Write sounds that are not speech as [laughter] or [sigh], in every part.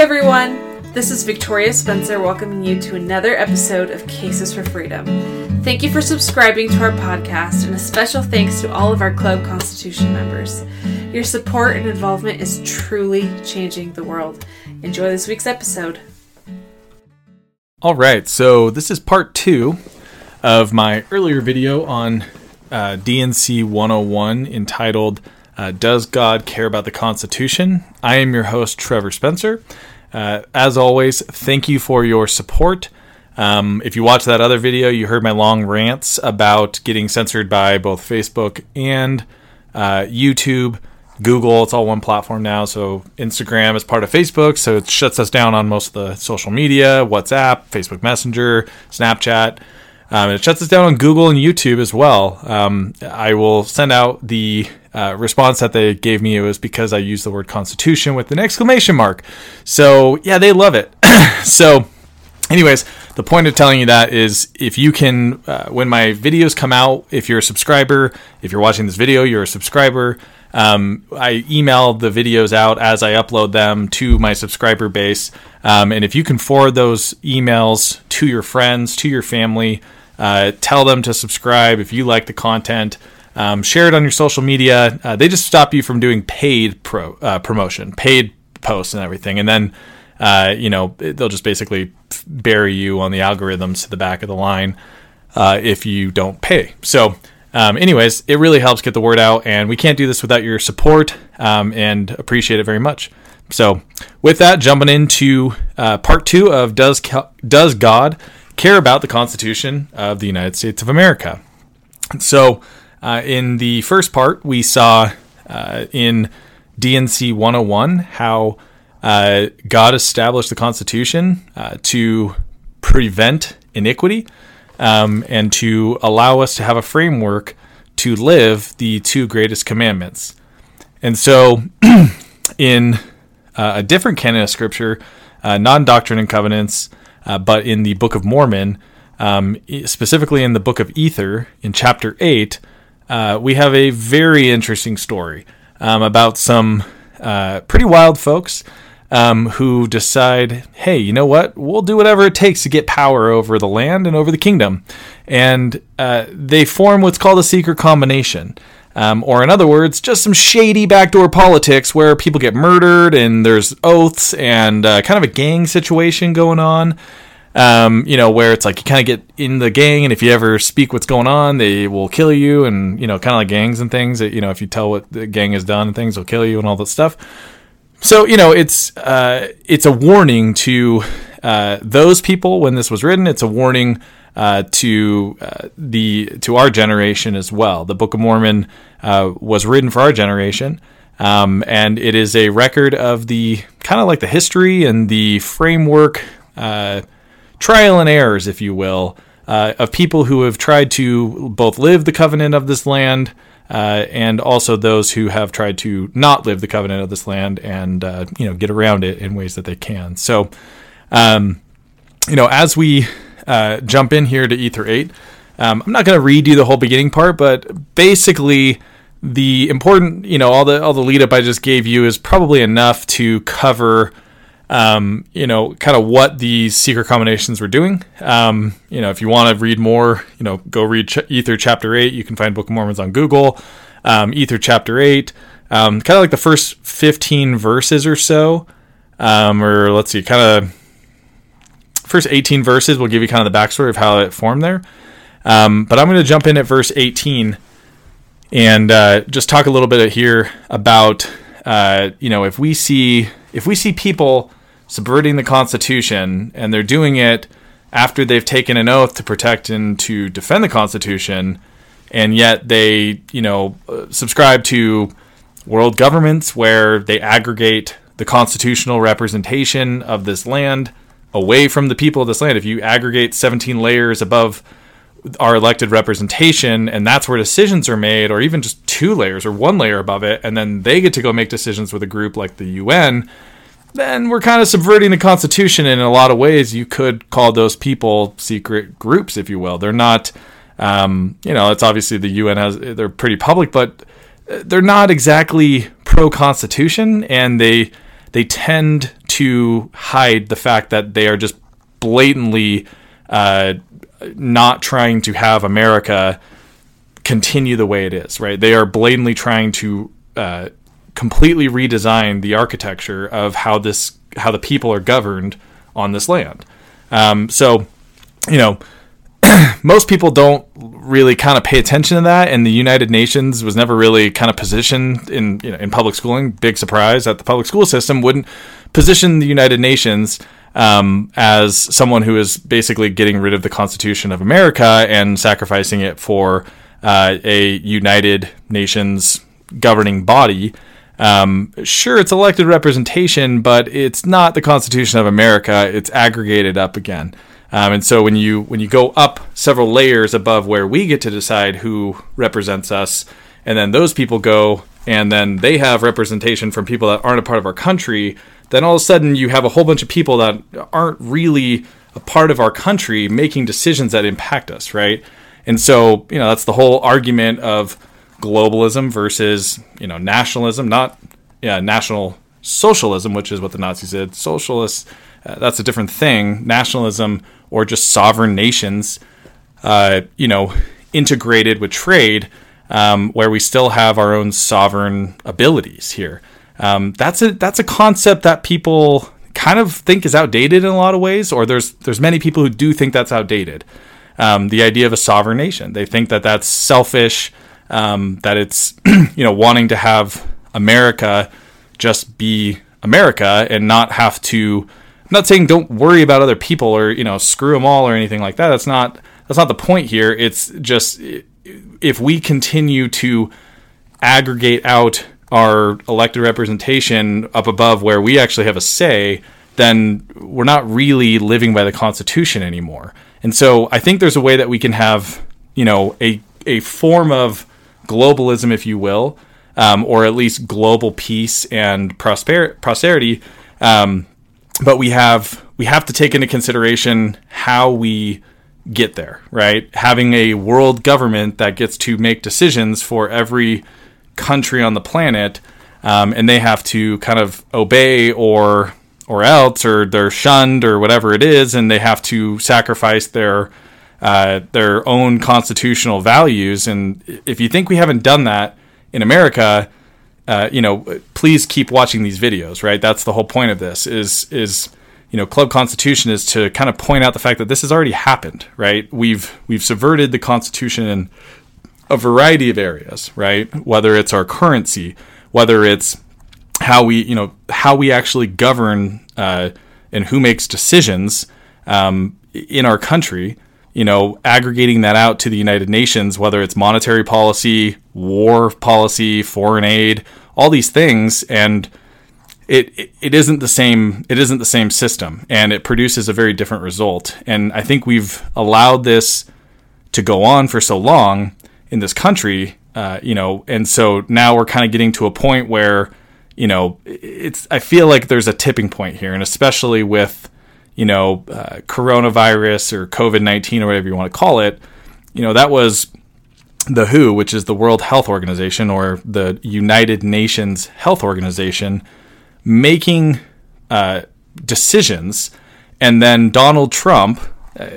everyone. This is Victoria Spencer welcoming you to another episode of Cases for Freedom. Thank you for subscribing to our podcast, and a special thanks to all of our Club Constitution members. Your support and involvement is truly changing the world. Enjoy this week's episode. All right, so this is part two of my earlier video on uh, D&C 101 entitled uh, Does God Care About the Constitution? I am your host, Trevor Spencer. Uh, as always, thank you for your support. Um, if you watched that other video, you heard my long rants about getting censored by both Facebook and uh, YouTube, Google. It's all one platform now. So Instagram is part of Facebook, so it shuts us down on most of the social media, WhatsApp, Facebook Messenger, Snapchat. Um, it shuts us down on Google and YouTube as well. Um, I will send out the uh, response that they gave me. It was because I used the word Constitution with an exclamation mark. So yeah, they love it. [clears throat] so, anyways, the point of telling you that is if you can, uh, when my videos come out, if you're a subscriber, if you're watching this video, you're a subscriber. Um, I email the videos out as I upload them to my subscriber base. Um, and if you can forward those emails to your friends, to your family, uh, tell them to subscribe if you like the content. Um, share it on your social media. Uh, they just stop you from doing paid pro uh, promotion, paid posts, and everything. And then, uh, you know, they'll just basically bury you on the algorithms to the back of the line uh, if you don't pay. So, um, anyways, it really helps get the word out, and we can't do this without your support, um, and appreciate it very much. So, with that, jumping into uh, part two of does does God care about the Constitution of the United States of America? So, uh, in the first part, we saw uh, in D&C 101 how uh, God established the Constitution uh, to prevent iniquity um, and to allow us to have a framework to live the two greatest commandments. And so, [clears throat] in uh, a different canon of Scripture, uh, non Doctrine and Covenants, uh, but in the Book of Mormon, um, specifically in the Book of Ether, in chapter 8, uh, we have a very interesting story um, about some uh, pretty wild folks um, who decide, hey, you know what? We'll do whatever it takes to get power over the land and over the kingdom. And uh, they form what's called a secret combination. Um, or, in other words, just some shady backdoor politics where people get murdered and there's oaths and uh, kind of a gang situation going on. Um, you know, where it's like you kind of get in the gang, and if you ever speak what's going on, they will kill you, and you know, kind of like gangs and things. That you know, if you tell what the gang has done, things will kill you, and all that stuff. So you know, it's uh, it's a warning to uh, those people when this was written. It's a warning uh, to uh, the to our generation as well. The Book of Mormon uh, was written for our generation, um, and it is a record of the kind of like the history and the framework, uh, trial and errors, if you will, of people who have tried to both live the covenant of this land uh, and also those who have tried to not live the covenant of this land and uh, you know get around it in ways that they can. So, um, you know, as we uh, jump in here to Ether eight, um, I'm not going to redo the whole beginning part, but basically. The important, you know, all the all the lead up I just gave you is probably enough to cover um, you know, kind of what these secret combinations were doing. Um, you know, if you want to read more, you know, go read Ch- Ether chapter 8. You can find Book of Mormons on Google. Um, Ether chapter 8, um, kind of like the first 15 verses or so, um, or let's see, kind of first 18 verses will give you kind of the backstory of how it formed there. Um, but I'm going to jump in at verse 18 and uh, just talk a little bit here about, uh, you know, if we see if we see people subverting the Constitution, and they're doing it after they've taken an oath to protect and to defend the Constitution, and yet they, you know, uh, subscribe to world governments where they aggregate the constitutional representation of this land away from the people of this land. If you aggregate 17 layers above our elected representation and that's where decisions are made or even just two layers or one layer above it and then they get to go make decisions with a group like the UN then we're kind of subverting the Constitution. in a lot of ways, you could call those people secret groups, if you will. They're not, um, you know, it's obviously the UN has, they're pretty public, but they're not exactly pro Constitution, and they they tend to hide the fact that they are just blatantly uh, not trying to have America continue the way it is, right? They are blatantly trying to uh, completely redesign the architecture of how this how the people are governed on this land. Um, so, you know, [clears throat] most people don't really kind of pay attention to that, and the United Nations was never really kind of positioned in you know in public schooling. Big surprise that the public school system wouldn't position the United Nations um, as someone who is basically getting rid of the Constitution of America and sacrificing it for uh, a United Nations governing body. Um, sure, it's elected representation, but it's not the Constitution of America. It's aggregated up again. Um, and so when you when you go up several layers above where we get to decide who represents us, and then those people go and then they have representation from people that aren't a part of our country, then all of a sudden you have a whole bunch of people that aren't really a part of our country making decisions that impact us, right? And so, you know, that's the whole argument of globalism versus, you know, nationalism, not yeah, national socialism, which is what the Nazis did. Socialists, uh, that's a different thing. Nationalism or just sovereign nations, uh, you know, integrated with trade, um, where we still have our own sovereign abilities here. Um, that's a that's a concept that people kind of think is outdated in a lot of ways, or there's there's many people who do think that's outdated. Um, the idea of a sovereign nation, they think that that's selfish, um, that it's [clears throat] you know wanting to have America just be America and not have to. Not saying don't worry about other people or you know screw them all or anything like that. That's not that's not the point here. It's just if we continue to aggregate out our elected representation up above where we actually have a say, then we're not really living by the Constitution anymore. And so I think there's a way that we can have, you know, a a form of globalism, if you will, um, or at least global peace and prosper- prosperity. Um, but we have we have to take into consideration how we get there, right? Having a world government that gets to make decisions for every country on the planet, um, and they have to kind of obey or or else, or they're shunned or whatever it is, and they have to sacrifice their uh, their own constitutional values. And if you think we haven't done that in America, uh, you know, please keep watching these videos. Right, that's the whole point of this. Is is you know, Club Constitution is to kind of point out the fact that this has already happened. Right, we've we've subverted the Constitution in a variety of areas. Right, whether it's our currency, whether it's how we you know how we actually govern uh, and who makes decisions um, in our country you know, aggregating that out to the United Nations, whether it's monetary policy, war policy, foreign aid, all these things, and it, it, it isn't the same. It isn't the same system, and it produces a very different result. And I think we've allowed this to go on for so long in this country, uh, you know, and so now we're kind of getting to a point where, you know, it's. I feel like there's a tipping point here, and especially with you know, uh, coronavirus or COVID 19 or whatever you want to call it, you know, that was the WHO, which is the World Health Organization or the United Nations Health Organization, making uh, decisions. And then Donald Trump, uh,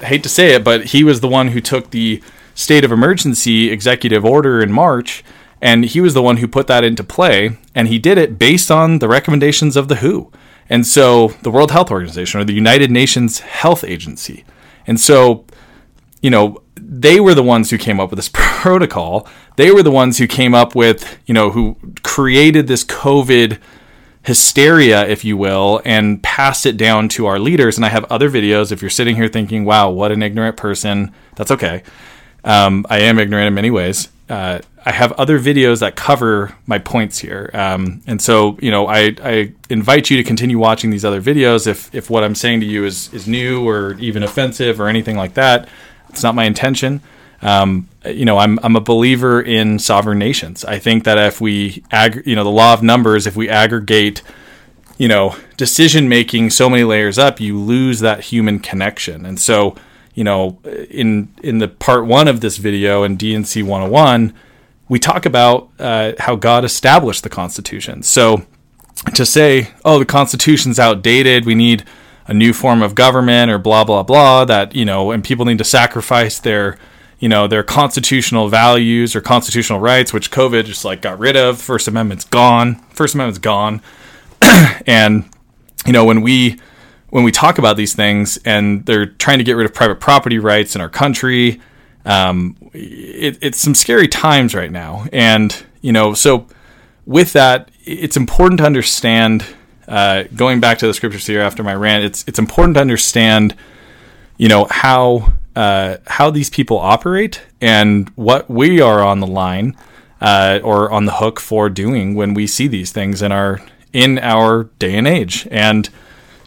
I hate to say it, but he was the one who took the state of emergency executive order in March. And he was the one who put that into play. And he did it based on the recommendations of the WHO. And so the World Health Organization or the United Nations Health Agency. And so, you know, they were the ones who came up with this [laughs] protocol. They were the ones who came up with, you know, who created this COVID hysteria, if you will, and passed it down to our leaders. And I have other videos. If you're sitting here thinking, wow, what an ignorant person, that's okay. Um, I am ignorant in many ways. Uh, I have other videos that cover my points here. Um, and so, you know, I, I invite you to continue watching these other videos if, if what I'm saying to you is, is new or even offensive or anything like that. It's not my intention. Um, you know, I'm, I'm a believer in sovereign nations. I think that if we, ag- you know, the law of numbers, if we aggregate, you know, decision making so many layers up, you lose that human connection. And so, you know, in in the part one of this video in D&C 101, we talk about uh, how God established the Constitution. So, to say, oh, the Constitution's outdated, we need a new form of government or blah blah blah that you know, and people need to sacrifice their you know their constitutional values or constitutional rights, which COVID just like got rid of. First Amendment's gone. First Amendment's gone, [clears throat] and you know when we when we talk about these things and they're trying to get rid of private property rights in our country, um, it, it's some scary times right now, and you know so with that, it's important to understand uh, going back to the scriptures here after my rant, it's it's important to understand, you know, how uh, how these people operate and what we are on the line uh, or on the hook for doing when we see these things in our in our day and age. And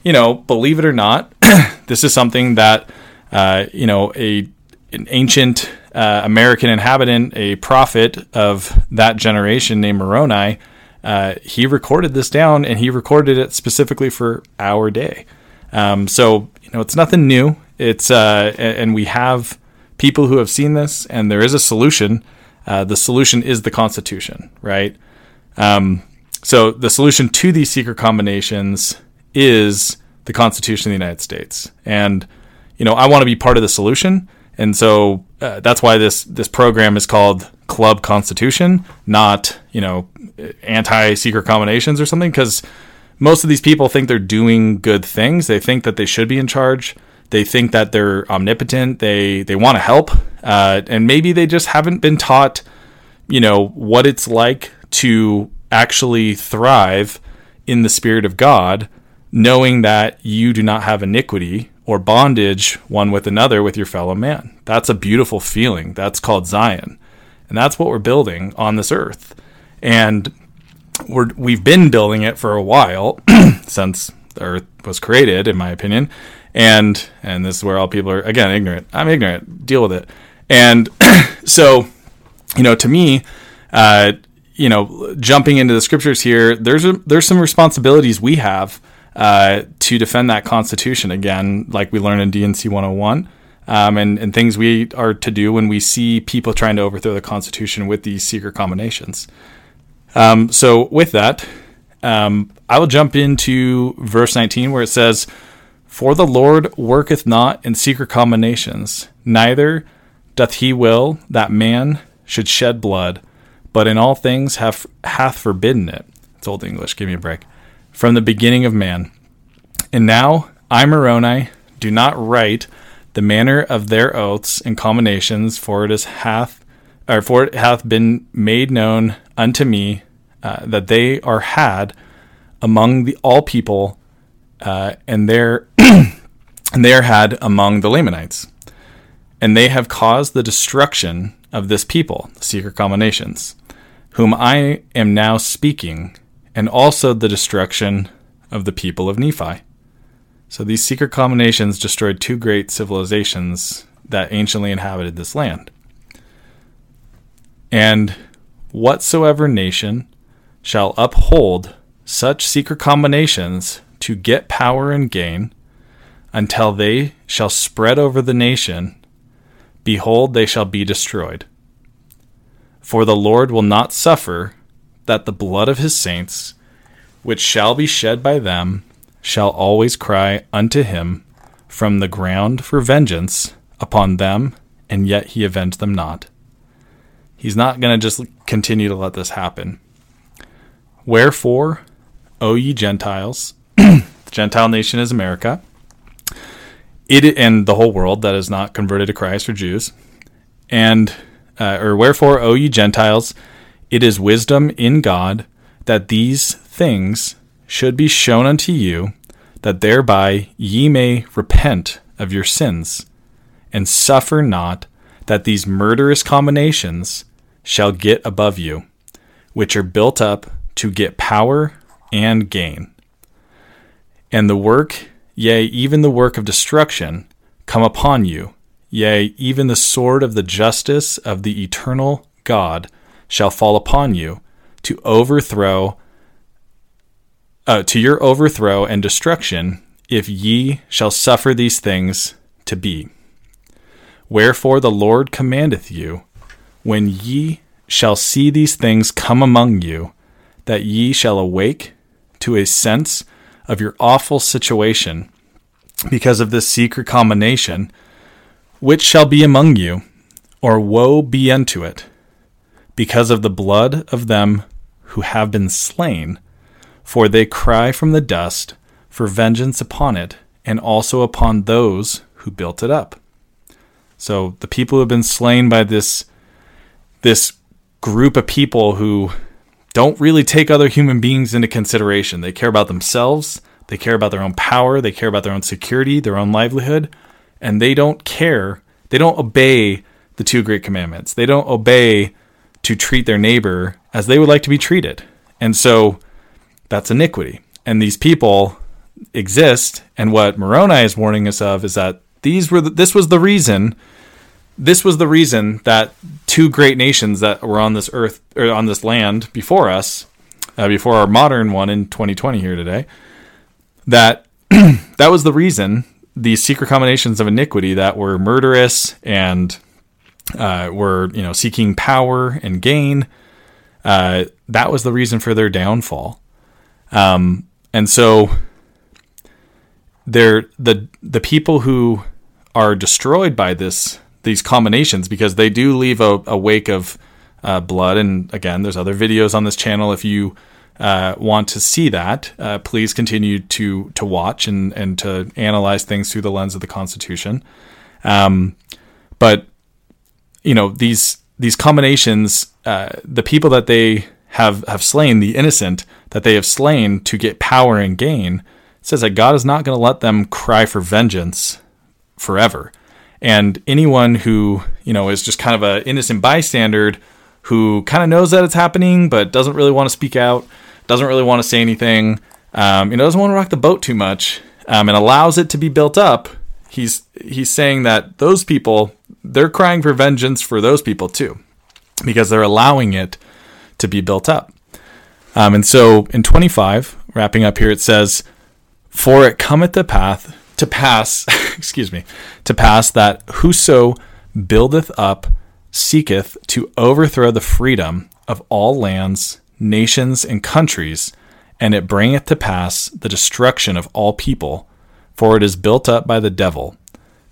you know, believe it or not, [clears throat] this is something that uh, you know a an ancient uh, American inhabitant, a prophet of that generation named Moroni uh, he recorded this down and he recorded it specifically for our day. Um, so you know, it's nothing new. It's uh, and we have people who have seen this, and there is a solution. Uh, the solution is the Constitution, right? Um, so the solution to these secret combinations is the Constitution of the United States, and you know, I want to be part of the solution, and so uh, that's why this this program is called Club Constitution, not you know anti secret combinations or something because most of these people think they're doing good things. They think that they should be in charge. They think that they're omnipotent. They they want to help, uh, and maybe they just haven't been taught, you know, what it's like to actually thrive in the spirit of God, knowing that you do not have iniquity or bondage one with another with your fellow man. That's a beautiful feeling. That's called Zion, and that's what we're building on this earth and we're we've been building it for a while [clears throat] since the Earth was created, in my opinion. And and this is where all people are again ignorant. I'm ignorant. Deal with it. And [clears throat] so, you know, to me, uh, you know, jumping into the scriptures here, there's a, there's some responsibilities we have uh, to defend that Constitution again, like we learned in D&C 101. Um, and, and things we are to do when we see people trying to overthrow the Constitution with these secret combinations. Um, so with that, um, I will jump into verse 19 where it says, For the Lord worketh not in secret combinations, neither doth he will that man should shed blood, but in all things have, hath forbidden it. It's Old English, give me a break. From the beginning of man. And now I, Moroni, do not write the manner of their oaths and combinations, for it is hath or for it hath been made known unto me uh, that they are had among the all people, uh, and they're [clears throat] and they are had among the Lamanites, and they have caused the destruction of this people, the secret combinations, whom I am now speaking, and also the destruction of the people of Nephi. So these secret combinations destroyed two great civilizations that anciently inhabited this land. And whatsoever nation shall uphold such secret combinations to get power and gain until they shall spread over the nation, behold, they shall be destroyed. For the Lord will not suffer that the blood of his saints, which shall be shed by them, shall always cry unto him from the ground for vengeance upon them, and yet he avenge them not. He's not going to just continue to let this happen. Wherefore, O ye Gentiles, [clears throat] the Gentile nation is America, it and the whole world that is not converted to Christ or Jews, and uh, or wherefore, O ye Gentiles, it is wisdom in God that these things should be shown unto you, that thereby ye may repent of your sins, and suffer not that these murderous combinations shall get above you, which are built up to get power and gain. And the work, yea, even the work of destruction, come upon you, yea, even the sword of the justice of the eternal God shall fall upon you, to overthrow, uh, to your overthrow and destruction, if ye shall suffer these things to be. Wherefore the Lord commandeth you, when ye shall see these things come among you, that ye shall awake, to a sense of your awful situation because of this secret combination, which shall be among you, or woe be unto it, because of the blood of them who have been slain, for they cry from the dust for vengeance upon it, and also upon those who built it up. So the people who have been slain by this this group of people who don't really take other human beings into consideration. They care about themselves, they care about their own power, they care about their own security, their own livelihood, and they don't care. They don't obey the two great commandments. They don't obey to treat their neighbor as they would like to be treated. And so that's iniquity. And these people exist, and what Moroni is warning us of is that these were the, this was the reason this was the reason that two great nations that were on this earth or on this land before us, uh, before our modern one in 2020 here today, that [clears throat] that was the reason these secret combinations of iniquity that were murderous and uh, were you know seeking power and gain. Uh, that was the reason for their downfall, um, and so they're the the people who are destroyed by this these combinations because they do leave a, a wake of uh, blood. And again, there's other videos on this channel if you uh, want to see that. Uh, please continue to to watch and and to analyze things through the lens of the Constitution. Um, but you know these these combinations, uh, the people that they have have slain, the innocent that they have slain to get power and gain, says that God is not going to let them cry for vengeance forever. And anyone who, you know, is just kind of an innocent bystander who kind of knows that it's happening but doesn't really want to speak out, doesn't really want to say anything, um, you know, doesn't want to rock the boat too much, um, and allows it to be built up. He's he's saying that those people they're crying for vengeance for those people too, because they're allowing it to be built up. Um, and so in 25, wrapping up here, it says, "For it cometh the path to pass, [laughs] excuse me, to pass that whoso buildeth up seeketh to overthrow the freedom of all lands, nations, and countries, and it bringeth to pass the destruction of all people, for it is built up by the devil,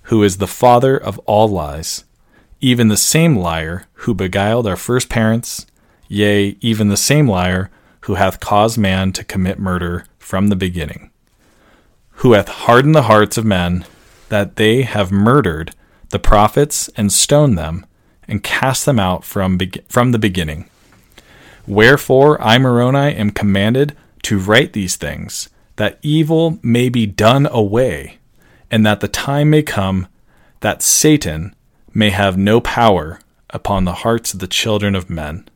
who is the father of all lies, even the same liar who beguiled our first parents, yea, even the same liar who hath caused man to commit murder from the beginning who hath hardened the hearts of men, that they have murdered the prophets and stoned them, and cast them out from, be- from the beginning. Wherefore I, Moroni, am commanded to write these things, that evil may be done away, and that the time may come that Satan may have no power upon the hearts of the children of men,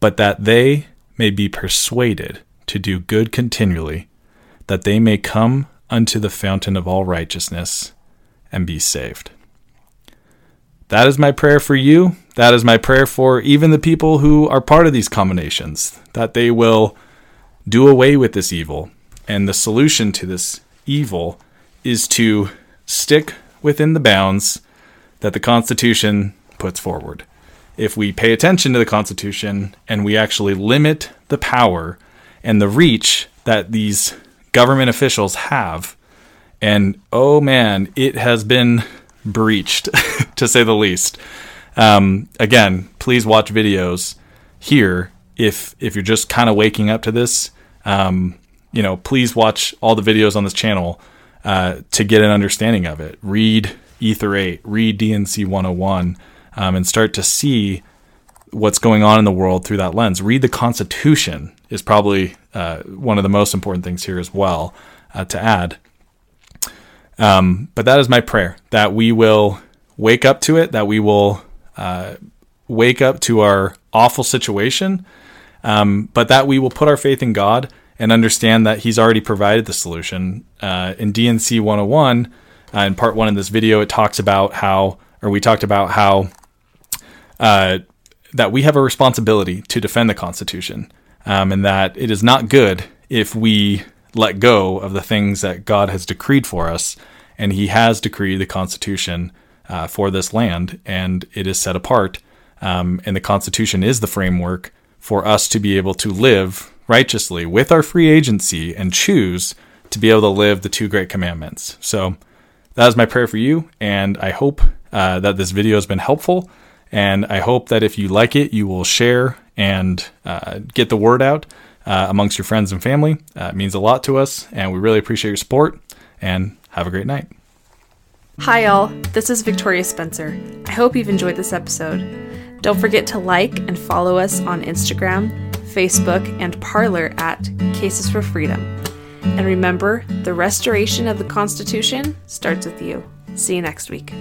but that they may be persuaded to do good continually that they may come unto the fountain of all righteousness and be saved. That is my prayer for you. That is my prayer for even the people who are part of these combinations, that they will do away with this evil. And the solution to this evil is to stick within the bounds that the Constitution puts forward. If we pay attention to the Constitution and we actually limit the power and the reach that these government officials have. And oh man, it has been breached, [laughs] to say the least. Um, again, please watch videos here if if you're just kind of waking up to this. Um, you know, please watch all the videos on this channel uh, to get an understanding of it. Read Ether 8, read D&C 101, um, and start to see what's going on in the world through that lens. Read the Constitution is probably uh, one of the most important things here as well uh, to add. Um, but that is my prayer that we will wake up to it, that we will uh, wake up to our awful situation, um, but that we will put our faith in God and understand that He's already provided the solution. Uh, in D&C 101, uh, in part one of this video, it talks about how, or we talked about how uh, that we have a responsibility to defend the Constitution, um, and that it is not good if we let go of the things that God has decreed for us. And He has decreed the Constitution uh, for this land, and it is set apart. Um, and the Constitution is the framework for us to be able to live righteously with our free agency and choose to be able to live the two great commandments. So that is my prayer for you, and I hope uh, that this video has been helpful. And I hope that if you like it, you will share and uh, get the word out uh, amongst your friends and family. Uh, it means a lot to us, and we really appreciate your support. And have a great night. Hi, all. This is Victoria Spencer. I hope you've enjoyed this episode. Don't forget to like and follow us on Instagram, Facebook, and Parler at Cases for Freedom. And remember, the restoration of the Constitution starts with you. See you next week.